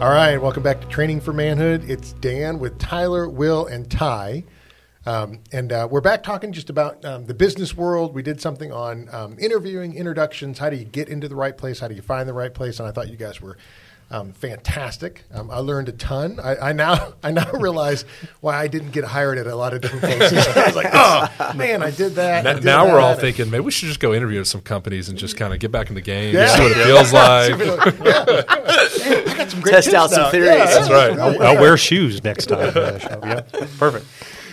All right, welcome back to Training for Manhood. It's Dan with Tyler, Will, and Ty. Um, and uh, we're back talking just about um, the business world. We did something on um, interviewing, introductions. How do you get into the right place? How do you find the right place? And I thought you guys were um, fantastic. Um, I learned a ton. I, I, now I now realize why I didn't get hired at a lot of different places. I was like, oh man, I did that. Now, did now that. we're all thinking maybe we should just go interview at some companies and just kind of get back in the game, Yeah. see what it feels like. Hey, I got some Test tips out some now. theories. Yeah, That's right. I'll, I'll wear shoes next time. Uh. Yeah, perfect.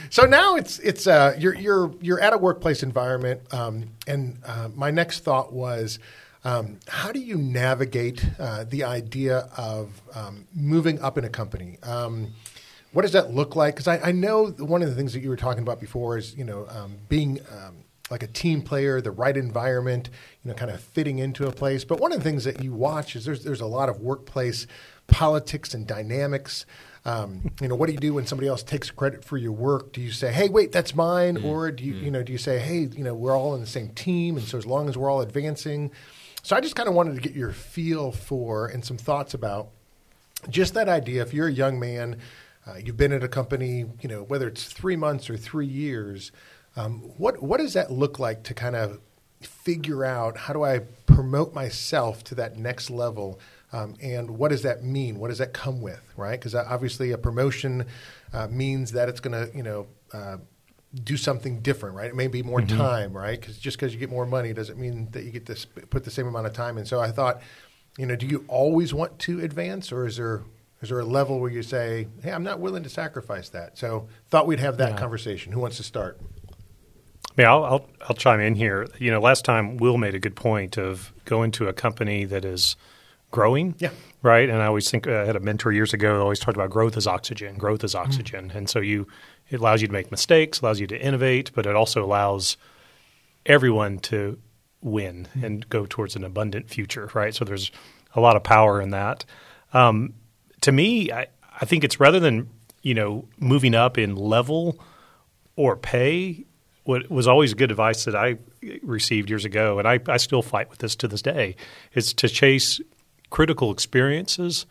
So now it's it's uh, you're you're you're at a workplace environment, um, and uh, my next thought was, um, how do you navigate uh, the idea of um, moving up in a company? Um, what does that look like? Because I, I know one of the things that you were talking about before is you know um, being um, like a team player, the right environment, you know, kind of fitting into a place. But one of the things that you watch is there's there's a lot of workplace politics and dynamics. Um, you know, what do you do when somebody else takes credit for your work? Do you say, "Hey, wait, that's mine," or do you, you know, do you say, "Hey, you know, we're all in the same team, and so as long as we're all advancing." So I just kind of wanted to get your feel for and some thoughts about just that idea. If you're a young man, uh, you've been at a company, you know, whether it's three months or three years, um, what what does that look like to kind of figure out how do I promote myself to that next level? Um, and what does that mean? What does that come with, right? Because obviously, a promotion uh, means that it's going to, you know, uh, do something different, right? It may be more mm-hmm. time, right? Because just because you get more money doesn't mean that you get to sp- put the same amount of time in. So I thought, you know, do you always want to advance, or is there is there a level where you say, "Hey, I'm not willing to sacrifice that"? So thought we'd have that conversation. Who wants to start? Mean, I'll, I'll I'll chime in here. You know, last time Will made a good point of going to a company that is growing. Yeah. Right. And I always think uh, I had a mentor years ago. who Always talked about growth is oxygen. Growth is oxygen. And so you it allows you to make mistakes, allows you to innovate, but it also allows everyone to win and go towards an abundant future. Right. So there's a lot of power in that. Um, to me, I, I think it's rather than you know moving up in level or pay what was always good advice that I received years ago, and I, I still fight with this to this day, is to chase critical experiences,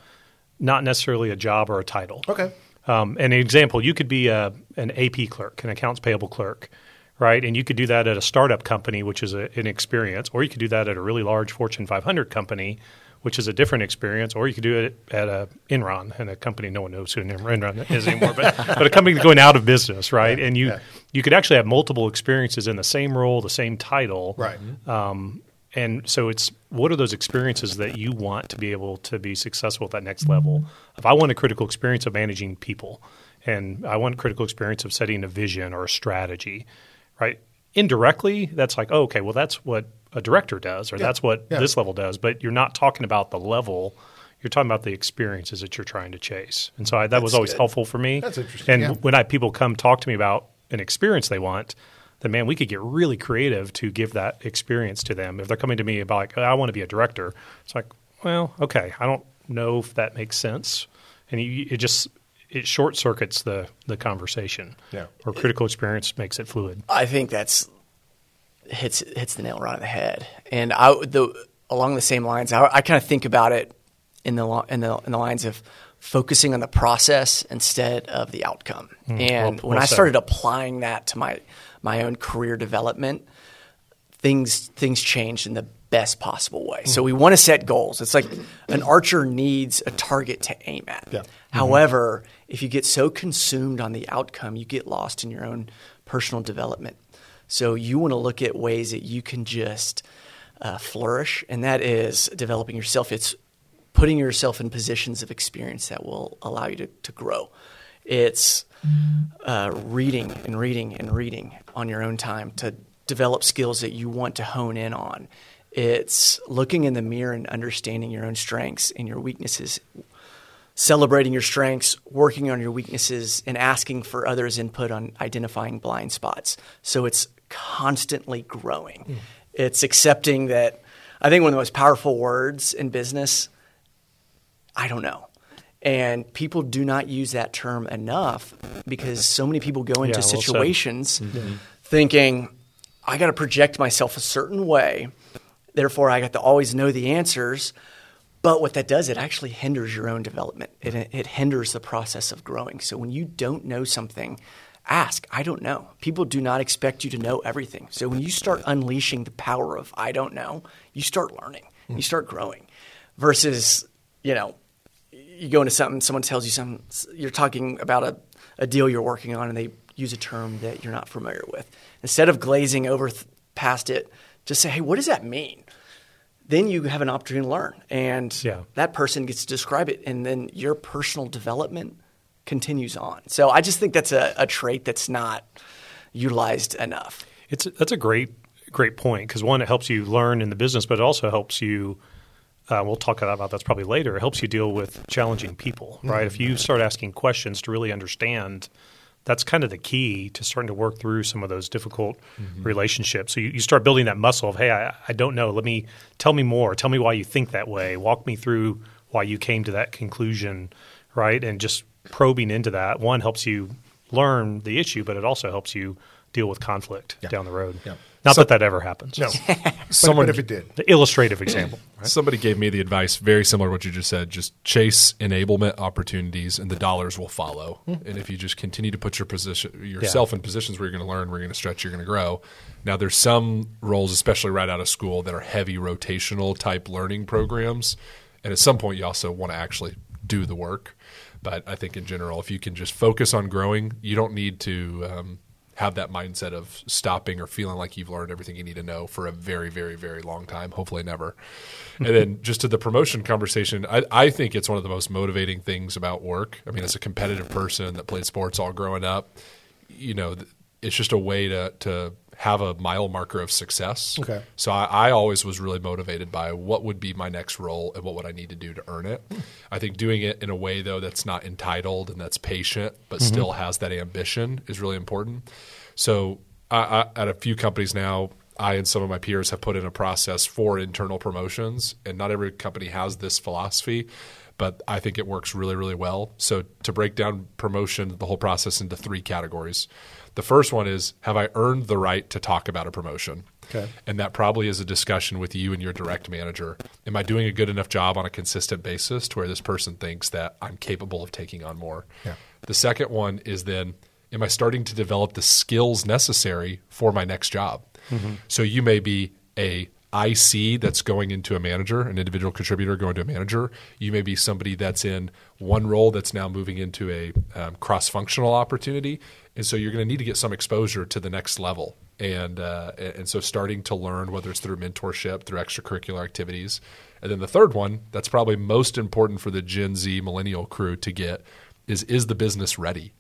not necessarily a job or a title. Okay. Um, an example, you could be a, an AP clerk, an accounts payable clerk, right? And you could do that at a startup company, which is a, an experience, or you could do that at a really large Fortune 500 company, which is a different experience, or you could do it at a Enron, and a company no one knows who Enron is anymore, but, but a company going out of business, right? and you yeah. you could actually have multiple experiences in the same role, the same title, Right. um, and so it's what are those experiences that you want to be able to be successful at that next level? If I want a critical experience of managing people, and I want a critical experience of setting a vision or a strategy, right? Indirectly, that's like, oh, okay, well, that's what a director does, or that's what Yeah. this level does. But you're not talking about the level. You're talking about the experiences that you're trying to chase. And so I, that was always helpful for me. That's interesting, And yeah. when I people come talk to me about an experience they want, then man, we could get really creative to give that experience to them. If they're coming to me about like, I want to be a director, it's like, well, okay, I don't know if that makes sense, and you, it just it short circuits the the conversation. Yeah. Or critical experience makes it fluid. I think that's hits hits the nail right on the head. And I the along the same lines, I, I kind of think about it in the in the in the lines of focusing on the process instead of the outcome. Mm, and well- when well I said. started applying that to my my own career development, things things changed in the best possible way. So we want to set goals. It's like an archer needs a target to aim at. Yeah. However, if you get so consumed on the outcome, you get lost in your own personal development. So you want to look at ways that you can just uh, flourish, and that is developing yourself. It's putting yourself in positions of experience that will allow you to, to grow. It's uh, reading and reading and reading on your own time to develop skills that you want to hone in on. It's looking in the mirror and understanding your own strengths and your weaknesses celebrating your strengths, working on your weaknesses, and asking for others' input on identifying blind spots. So it's constantly growing. Mm. It's accepting that I think one of the most powerful words in business, I don't know. And people do not use that term enough because so many people go into yeah, well situations mm-hmm. thinking, I got to project myself a certain way. Therefore, I got to always know the answers. But what that does, it actually hinders your own development. It, it hinders the process of growing. So when you don't know something, ask. I don't know. People do not expect you to know everything. So when you start unleashing the power of I don't know, you start learning, you start growing. Versus, you know, you go into something, someone tells you something, you're talking about a, a deal you're working on, and they use a term that you're not familiar with. Instead of glazing over th- past it, just say, hey, what does that mean? Then you have an opportunity to learn. And yeah. that person gets to describe it. And then your personal development continues on. So I just think that's a, a trait that's not utilized enough. It's that's a great great point because one, it helps you learn in the business, but it also helps you. Uh, we'll talk about that's probably later. It helps you deal with challenging people, right? Mm-hmm. If you start asking questions to really understand, that's kind of the key to starting to work through some of those difficult mm-hmm. relationships. So you, you, start building that muscle of, hey, I, I don't know. Let me tell me more. Tell me why you think that way. Walk me through why you came to that conclusion, right? And just probing into that one helps you learn the issue, but it also helps you deal with conflict yeah. down the road. Yeah. Not so, that that ever happens. No, someone if it did. The illustrative example. Right? Somebody gave me the advice, very similar to what you just said. Just chase enablement opportunities, and the dollars will follow. Mm. And if you just continue to put your position yourself yeah. in positions where you're going to learn, where you're going to stretch, you're going to grow. Now, there's some roles, especially right out of school, that are heavy rotational type learning programs, and at some point, you also want to actually do the work. But I think in general, if you can just focus on growing, you don't need to um, have that mindset of stopping or feeling like you've learned everything you need to know for a very, very, very long time. Hopefully, never. and then just to the promotion conversation, I, I think it's one of the most motivating things about work. I mean, as a competitive person that played sports all growing up, you know, it's just a way to to have a mile marker of success. Okay. So I, I, always was really motivated by what would be my next role and what would I need to do to earn it. I think doing it in a way though that's not entitled and that's patient but mm-hmm. still has that ambition is really important. So I, I, at a few companies now, I and some of my peers have put in a process for internal promotions, and not every company has this philosophy but I think it works really, really well. So to break down promotion, the whole process into three categories. The first one is Have I earned the right to talk about a promotion? Okay. And that probably is a discussion with you and your direct manager. Am I doing a good enough job on a consistent basis to where this person thinks that I'm capable of taking on more? Yeah. The second one is then Am I starting to develop the skills necessary for my next job? Mm-hmm. So you may be a IC that's going into a manager, an individual contributor going to a manager. You may be somebody that's in one role that's now moving into a um, cross functional opportunity. And so you're going to need to get some exposure to the next level. And, uh, and so starting to learn, whether it's through mentorship, through extracurricular activities. And then the third one, that's probably most important for the Gen Z millennial crew to get, is is the business ready?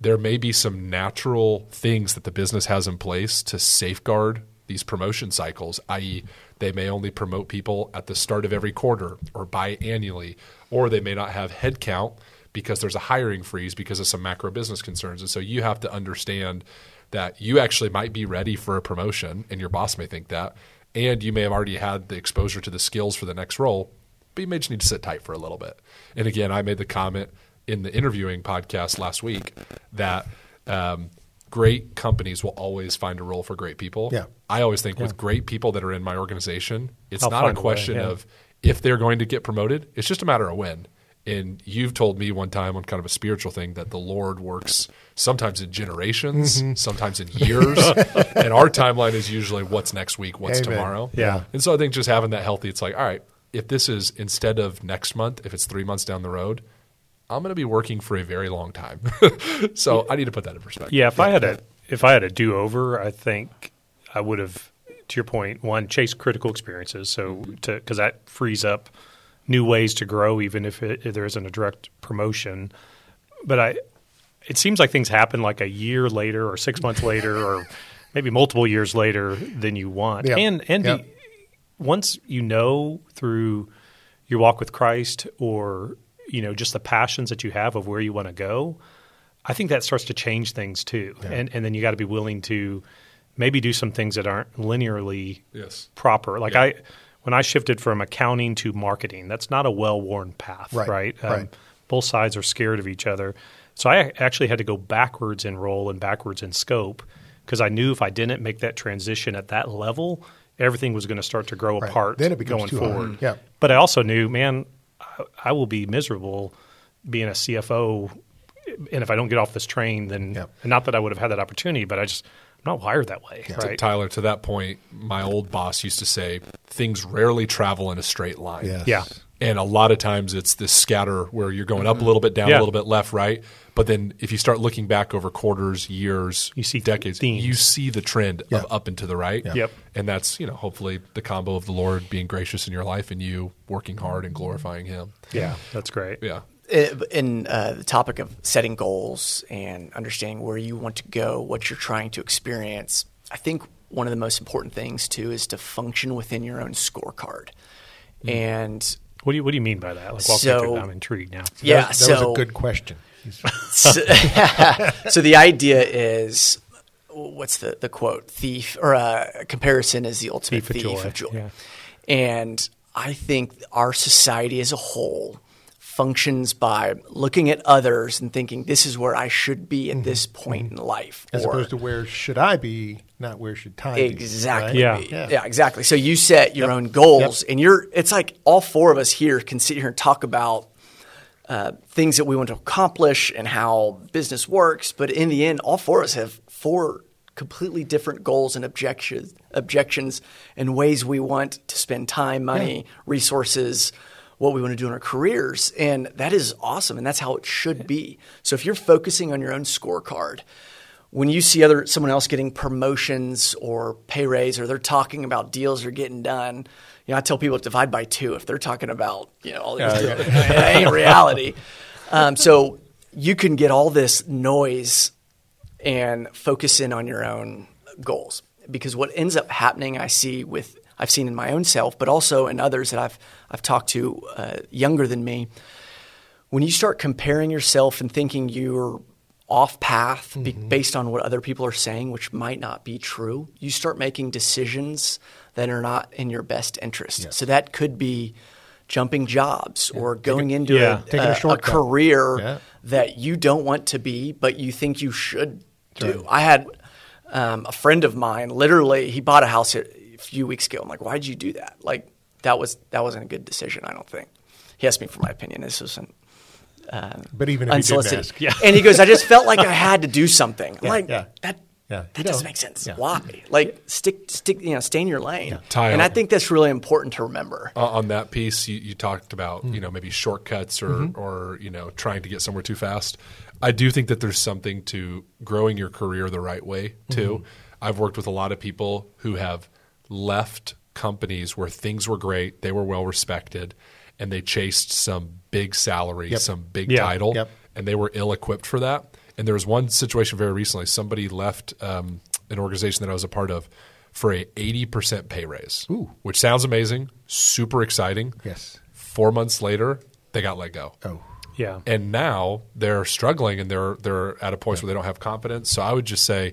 There may be some natural things that the business has in place to safeguard these promotion cycles, i.e., they may only promote people at the start of every quarter or biannually, or they may not have headcount because there's a hiring freeze because of some macro business concerns. And so you have to understand that you actually might be ready for a promotion, and your boss may think that, and you may have already had the exposure to the skills for the next role, but you may just need to sit tight for a little bit. And again, I made the comment in the interviewing podcast last week that um, great companies will always find a role for great people. Yeah. I always think yeah. with great people that are in my organization, it's I'll not a question a way, yeah. of if they're going to get promoted. It's just a matter of when. And you've told me one time on kind of a spiritual thing that the Lord works sometimes in generations, mm-hmm. sometimes in years. and our timeline is usually what's next week, what's Amen. tomorrow. Yeah. And so I think just having that healthy, it's like, all right, if this is instead of next month, if it's three months down the road, I'm going to be working for a very long time. so I need to put that in perspective. Yeah. If yeah. I had a, if I had a do over, I think I would have, to your point, one, chase critical experiences. So to, cause that frees up – new ways to grow, even if, it, if there isn't a direct promotion. But I, it seems like things happen like a year later, or six months later, or maybe multiple years later than you want. Yeah. And and yeah. once you know through your walk with Christ, or you know, just the passions that you have of where you want to go, I think that starts to change things too. And and then you got to be willing to maybe do some things that aren't linearly Yes. proper. Like Yeah. I when I shifted from accounting to marketing, that's not a well-worn path, Right, right? Um, right. Both sides are scared of each other. So I actually had to go backwards in role and backwards in scope because I knew if I didn't make that transition at that level, everything was going to start to grow Right. apart Then it becomes going too hard. forward. Yeah. But I also knew, man, I, I will be miserable being a CFO, and if I don't get off this train, then Yep. not that I would have had that opportunity, but I just I'm not wired that way, To- right? Tyler, to that point, my old boss used to say things rarely travel in a straight line. Yes. Yeah. And a lot of times it's this scatter where you're going up a little bit, down Yeah. a little bit, left, right. But then if you start looking back over quarters, years, You see decades, themes. you see the trend Yeah. of up and to the right. Yep. And that's, you know, hopefully the combo of the Lord being gracious in your life and you working hard and glorifying him. Yeah, that's great. Yeah. Uh, in uh, the topic of setting goals and understanding where you want to go, what you're trying to experience, I think one of the most important things too is to function within your own scorecard. And What do you What do you mean by that? Like, walk me through. I'm intrigued now. yeah, that, that so was a good question. So, so the idea is what's the, the quote thief or uh, comparison is the ultimate Thief thief, of joy, of joy yeah. and i think our society as a whole functions by looking at others and thinking this is where i should be at this point in life As or- opposed to where should I be, not where should time be. Exactly. right? Yeah. Yeah. exactly. So you set your own goals, and you're. It's like all four of us here can sit here and talk about uh, things that we want to accomplish and how business works. But in the end, all four of us have four completely different goals and objections, objections, and ways we want to spend time, money, resources. What we want to do in our careers. And that is awesome. And that's how it should be. So if you're focusing on your own scorecard, when you see other someone else getting promotions or pay raise or they're talking about deals are getting done, you know, I tell people to divide by two if they're talking about you know all these deals. it ain't reality. Um, so you can get all this noise and focus in on your own goals because what ends up happening, I see with I've seen in my own self, but also in others that I've I've talked to uh, younger than me when you start comparing yourself and thinking you're off path be- based on what other people are saying, which might not be true, you start making decisions that are not in your best interest. So that could be jumping jobs or going into yeah, a, a a- a career Yeah. that you don't want to be, but you think you should do. I had um, a friend of mine. Literally, he bought a house a few weeks ago. I'm like, why did you do that? Like that was that wasn't a good decision. I don't think. He asked me for my opinion. This wasn't But even if you didn't unsolicited. ask, Yeah. And he goes, I just felt like I had to do something. Yeah, like yeah. that. Yeah, That doesn't don't. make sense. Yeah. Why? Like stick, stick. You know, stay in your lane. Ty, and I uh, think that's really important to remember. Uh, on that piece, you, you talked about Hmm. you know maybe shortcuts or Mm-hmm. or you know trying to get somewhere too fast. I do think that there's something to growing your career the right way too. Mm-hmm. I've worked with a lot of people who have left companies where things were great, they were well respected, and they chased some big salary, Yep. some big Yeah. title, Yep. and they were ill equipped for that. And there was one situation very recently. Somebody left um, an organization that I was a part of for a 80% pay raise, which sounds amazing, super exciting. Yes. Four months later, they got let go. Oh, Yeah. And now they're struggling and they're they're at a point where they don't have confidence. So I would just say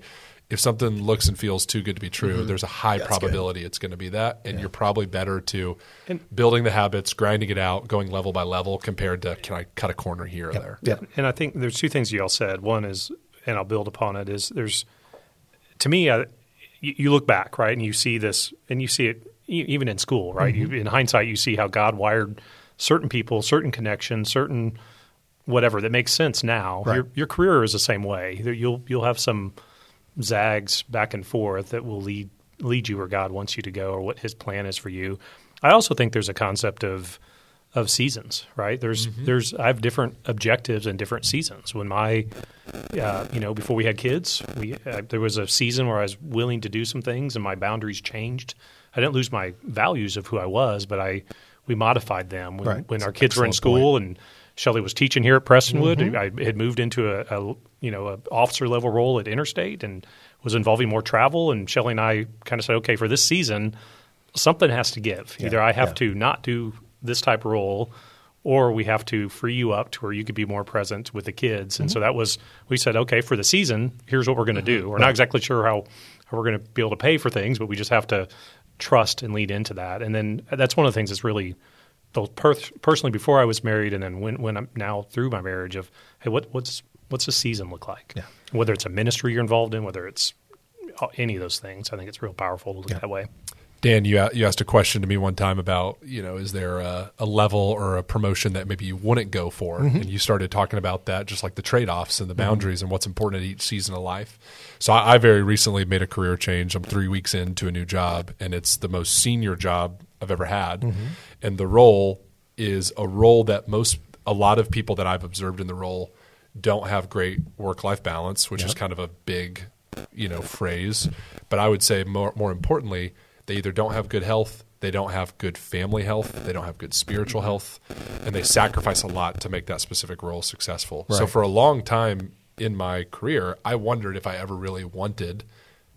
if something looks and feels too good to be true, mm-hmm. there's a high probability it's going to be that. And you're probably better to building the habits, grinding it out, going level by level compared to can I cut a corner here or there. yeah. And I think there's two things you all said. One is, and I'll build upon it. Is there's to me, I, you, you look back right, and you see this, and you see it e- even in school, right? Mm-hmm. You, in hindsight, you see how God wired certain people, certain connections, certain whatever that makes sense now. Right. Your, your career is the same way. You'll you'll have some zags back and forth that will lead lead you where God wants you to go or what His plan is for you. I also think there's a concept of of seasons, right? There's there's I have different objectives and different seasons. When my uh, you know before we had kids, we uh, there was a season where I was willing to do some things and my boundaries changed. I didn't lose my values of who I was, but I we modified them when, Right. when our kids were in school and Shelley was teaching here at Prestonwood. Mm-hmm. I had moved into a, a you know a officer level role at Interstate and was involving more travel. And Shelley and I kind of said, okay, for this season, something has to give. Either I have yeah. to not do this type of role, or we have to free you up to where you could be more present with the kids. And mm-hmm. so that was we said, okay, for the season, here's what we're going to do. Mm-hmm. We're not exactly sure how, how we're going to be able to pay for things, but we just have to trust and lead into that. And then that's one of the things that's really both per- personally before I was married, and then when when I'm now through my marriage of hey, what what's what's the season look like? Yeah. Whether it's a ministry you're involved in, whether it's uh, any of those things, I think it's real powerful to look that way. Dan, you you asked a question to me one time about you know is there a, a level or a promotion that maybe you wouldn't go for, and you started talking about that, just like the trade offs and the boundaries and what's important at each season of life. So I, I very recently made a career change. I'm three weeks into a new job, and it's the most senior job I've ever had, mm-hmm. and the role is a role that most a lot of people that I've observed in the role don't have great work life balance, which is kind of a big you know phrase. But I would say more more importantly, they either don't have good health, they don't have good family health, they don't have good spiritual health, and they sacrifice a lot to make that specific role successful. So for a long time in my career, I wondered if I ever really wanted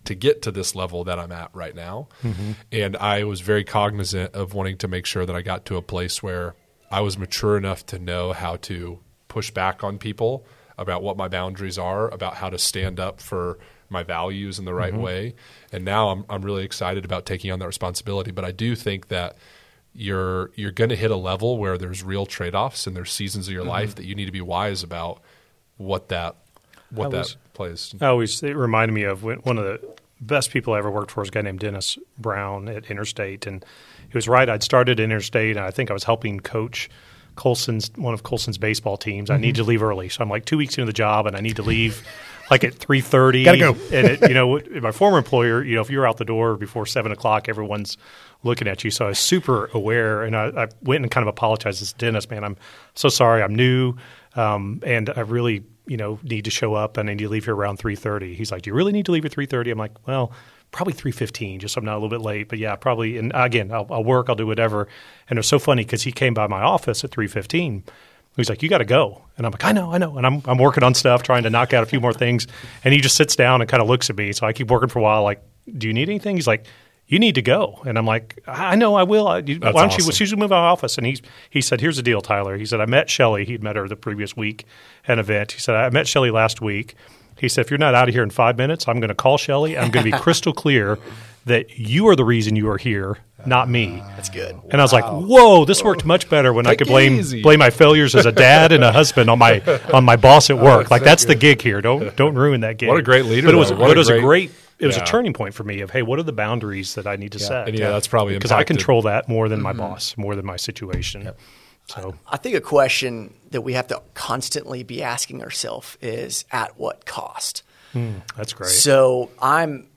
to get to this level that I'm at right now. Mm-hmm. And I was very cognizant of wanting to make sure that I got to a place where I was mature enough to know how to push back on people about what my boundaries are, about how to stand up for my values in the right mm-hmm. way. And now I'm I'm really excited about taking on that responsibility. But I do think that you're you're going to hit a level where there's real trade-offs and there's seasons of your mm-hmm. life that you need to be wise about what that what I that plays. I always it reminded me of one of the best people I ever worked for was a guy named Dennis Brown at Interstate, and he was right. I'd started at Interstate, and I think I was helping coach Colson's one of Colson's baseball teams. I need to leave early, so I'm like two weeks into the job, and I need to leave like at three thirty. Gotta go. and it, you know, my former employer, you know, if you're out the door before seven o'clock, everyone's looking at you. So I was super aware, and I, I went and kind of apologized to Dennis, man. I'm so sorry. I'm new, um, and I really, you know, need to show up, and I need to leave here around three thirty. He's like, "Do you really need to leave at three thirty? I'm like, "Well." Probably three fifteen, just so I'm not a little bit late. But yeah, probably. And again, I'll, I'll work, I'll do whatever. And it was so funny because he came by my office at three fifteen. He's like, "You got to go," and I'm like, "I know, I know." And I'm I'm working on stuff, trying to knock out a few more things. And he just sits down and kind of looks at me. So I keep working for a while. Like, "Do you need anything?" He's like, "You need to go." And I'm like, "I know, I will. I, why don't you? awesome. Why don't you move my office?" And he he said, "Here's the deal, Tyler." He said, "I met Shelly. He'd met her the previous week at an event." He said, "I met Shelly last week." He said, "If you're not out of here in five minutes, I'm going to call Shelly. I'm going to be crystal clear that you are the reason you are here, not me." That's good. And I was like, "Whoa, this worked much better when I could blame easy. blame my failures as a dad and a husband on my on my boss at oh, work. like that's the gig here. Don't don't ruin that gig." What a great leader, But it was though. but What it a was a great- great it was Yeah. a turning point for me of hey, what are the boundaries that I need to set? And yeah, that's probably because I control that more than my mm-hmm. boss, more than my situation. So I think a question that we have to constantly be asking ourselves is at what cost? Hmm, that's great. So I'm.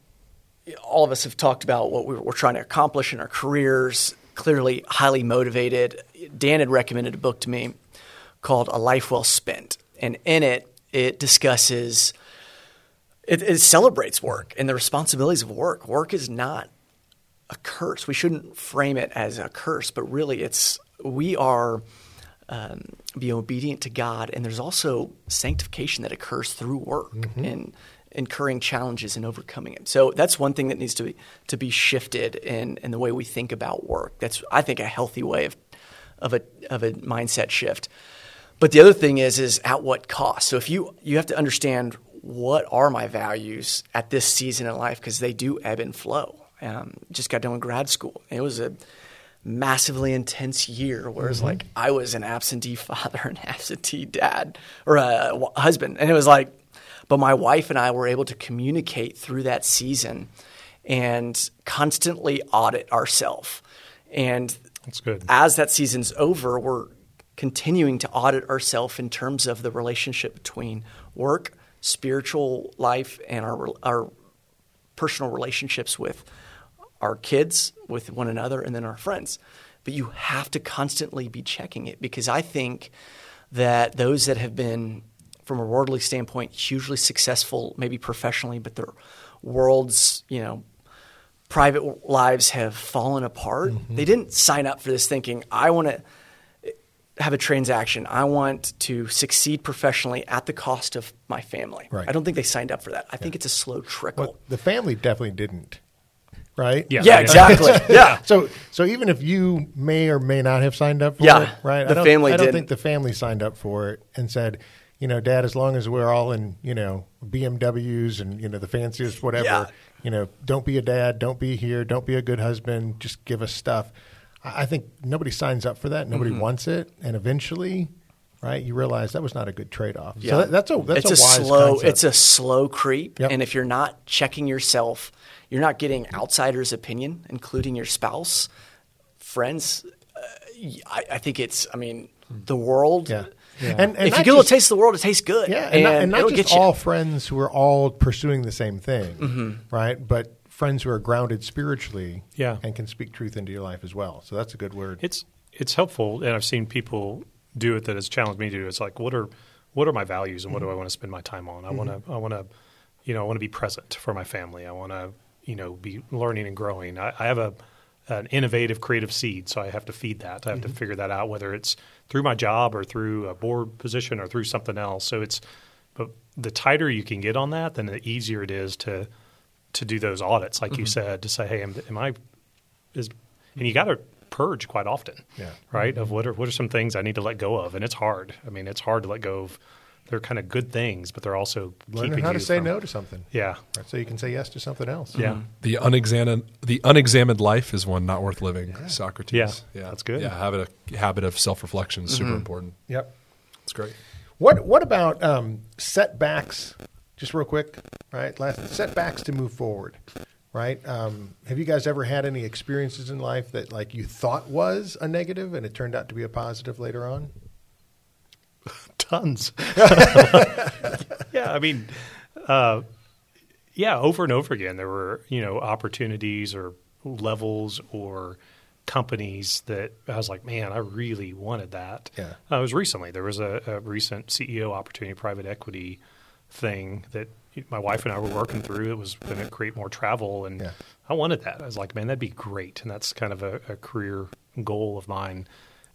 All of us have talked about what we're, we're trying to accomplish in our careers. Clearly, highly motivated. Dan had recommended a book to me called "A Life Well Spent," and in it, it discusses. It, it celebrates work and the responsibilities of work. Work is not a curse. We shouldn't frame it as a curse, but really, it's we are um, be obedient to God, and there's also sanctification that occurs through work and incurring challenges and overcoming it. So that's one thing that needs to be to be shifted in in the way we think about work. That's I think a healthy way of of a of a mindset shift. But the other thing is is at what cost. So if you you have to understand what are my values at this season in life because they do ebb and flow. Um, just got done with grad school. It was a massively intense year, whereas like I was an absentee father and absentee dad or a w- husband, and it was like, but my wife and I were able to communicate through that season and constantly audit ourselves. And That's good. as that season's over, we're continuing to audit ourselves in terms of the relationship between work, spiritual life, and our our personal relationships with our kids, with one another, and then our friends. But you have to constantly be checking it because I think that those that have been, from a worldly standpoint, hugely successful, maybe professionally, but their worlds, you know, private lives have fallen apart. Mm-hmm. They didn't sign up for this thinking, I want to have a transaction. I want to succeed professionally at the cost of my family. Right. I don't think they signed up for that. I think it's a slow trickle. Well, the family definitely didn't. right? Yeah. Yeah, exactly. yeah. So, so even if you may or may not have signed up for Yeah, it, right? the I don't, family I don't didn't. think the family signed up for it and said, you know, Dad, as long as we're all in, you know, BMWs and you know the fanciest whatever, Yeah. you know, don't be a dad, don't be here, don't be a good husband, just give us stuff. I think nobody signs up for that. Nobody Mm-hmm. wants it, and eventually, right? You realize that was not a good trade off. Yeah. So that, that's a that's it's a, wise slow concept. it's a slow creep Yep. and if you're not checking yourself you're not getting outsiders opinion including your spouse friends uh, I, I think it's i mean the world yeah. yeah. And, and if you get a just- taste of the world it tastes good Yeah, and, not, and not just get all friends who are all pursuing the same thing, Mm-hmm. right? But friends who are grounded spiritually, Yeah. and can speak truth into your life as well. So that's a good word. It's it's helpful, and I've seen people do it that has challenged me to do. It's like what are what are my values, and what do mm-hmm. I want to spend my time on? I mm-hmm. want to I want to you know I want to be present for my family. I want to you know be learning and growing. I, I have a an innovative creative seed, so I have to feed that. I have to mm-hmm. figure that out, whether it's through my job or through a board position or through something else. So it's but the tighter you can get on that, then the easier it is to to do those audits, like you mm-hmm. said, to say, hey, am, am I is and you got to purge quite often Yeah. right of mm-hmm. what are what are some things i need to let go of and it's hard i mean it's hard to let go of they're kind of good things but they're also Learning keeping how to say from- no to something, yeah right? So you can say yes to something else. yeah mm-hmm. The unexamined the unexamined life is one not worth living. Socrates. Yeah, that's good. Yeah, habit a habit of self reflection is super important. Yep. It's great. What What about um, setbacks? Just real quick, right? Last setbacks to move forward, right? Um, have you guys ever had any experiences in life that like you thought was a negative and it turned out to be a positive later on? tons yeah i mean uh, yeah over and over again there were you know opportunities or levels or companies that i was like man i really wanted that Yeah. uh, it was recently there was a, a recent ceo opportunity private equity thing that my wife and i were working through it was going to create more travel and Yeah. i wanted that i was like man that'd be great and that's kind of a, a career goal of mine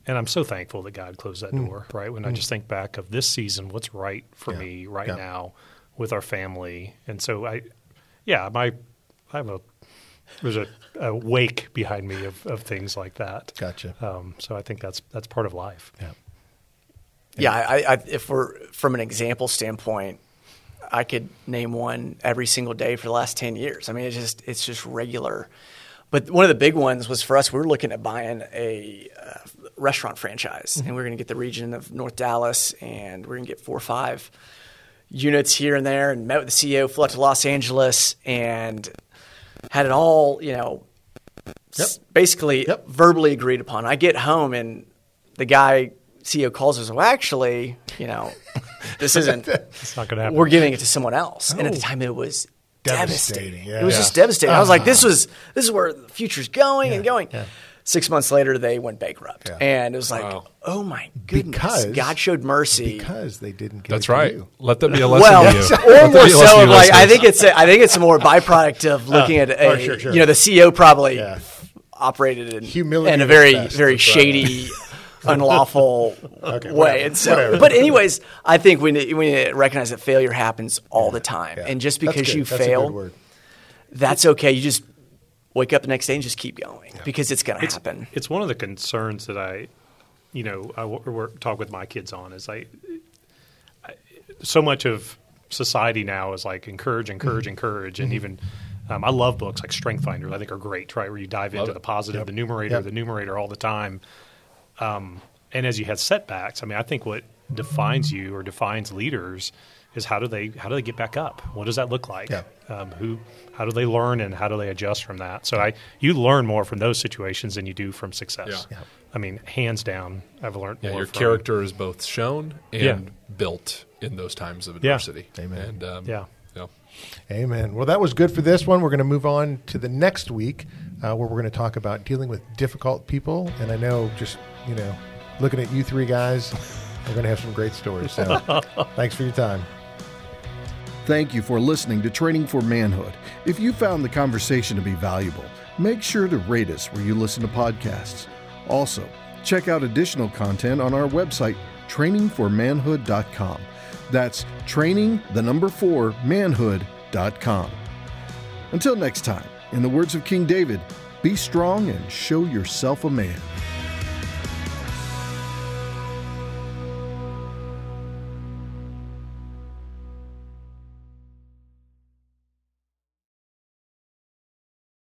and I'm so thankful that God closed that door, right? When I just think back of this season, what's right for Yeah. me right Yeah. now with our family. And so I, yeah, my, I have a, there's a, a wake behind me of, of things like that. Gotcha. Um, so I think that's, that's part of life. Yeah. Yeah, I, I, if we're from an example standpoint, I could name one every single day for the last ten years. I mean, it's just it's just regular. But one of the big ones was for us. We were looking at buying a uh, restaurant franchise, and we are going to get the region of North Dallas, and we're going to get four or five units here and there. And met with the CEO, flew out to Los Angeles, and had it all, you know, s- basically Yep. verbally agreed upon. I get home and the guy CEO calls us. Well, actually, you know, this isn't. It's not going to happen. we're giving it to someone else. And at the Oh. time, it was Devastating, devastating. yeah. It was Yeah. just devastating. I was like, this Ah. was this is where the future's going and going. yeah. Six months later, they went bankrupt, Yeah. and it was like, Wow. oh my goodness, Because- God showed mercy. Because they didn't get That's it right. you. Let that be a lesson well, to you. Or more be a lesson so to of you like I think it's a, I think it's a more byproduct of looking at a oh, sure, sure. you know the CEO probably Yeah. operated in, Humility in a very best. very shady. right. shady, unlawful whatever, way. And so, whatever. but anyways, I think we need, we need to recognize that failure happens all the time, Yeah. and just because you That's fail, that's okay. You just wake up the next day and just keep going because it's going to happen. It's one of the concerns that I, you know, I work, talk with my kids on is I, I, so much of society now is like encourage, encourage, Mm-hmm. encourage, and even um, I love books like Strength Finder. I think are great, right? Where you dive into it. the positive, Yep. the numerator, Yep. the numerator all the time. Um, and as you had setbacks, I mean, I think what defines you or defines leaders is how do they how do they get back up? What does that look like? Yeah. Um, who how do they learn and how do they adjust from that? So I you learn more from those situations than you do from success. Yeah. Yeah. I mean, hands down, I've learned Yeah, more. your from- character is both shown and Yeah. built in those times of Yeah. adversity. Amen. And um, Yeah. yeah. Amen. Well, that was good for this one. We're going to move on to the next week uh, where we're going to talk about dealing with difficult people. And I know just, you know, looking at you three guys, we're going to have some great stories. So thanks for your time. Thank you for listening to Training for Manhood. If you found the conversation to be valuable, make sure to rate us where you listen to podcasts. Also, check out additional content on our website, trainingformanhood.com. That's training, the number four, manhood.com. Until next time, In the words of King David, be strong and show yourself a man.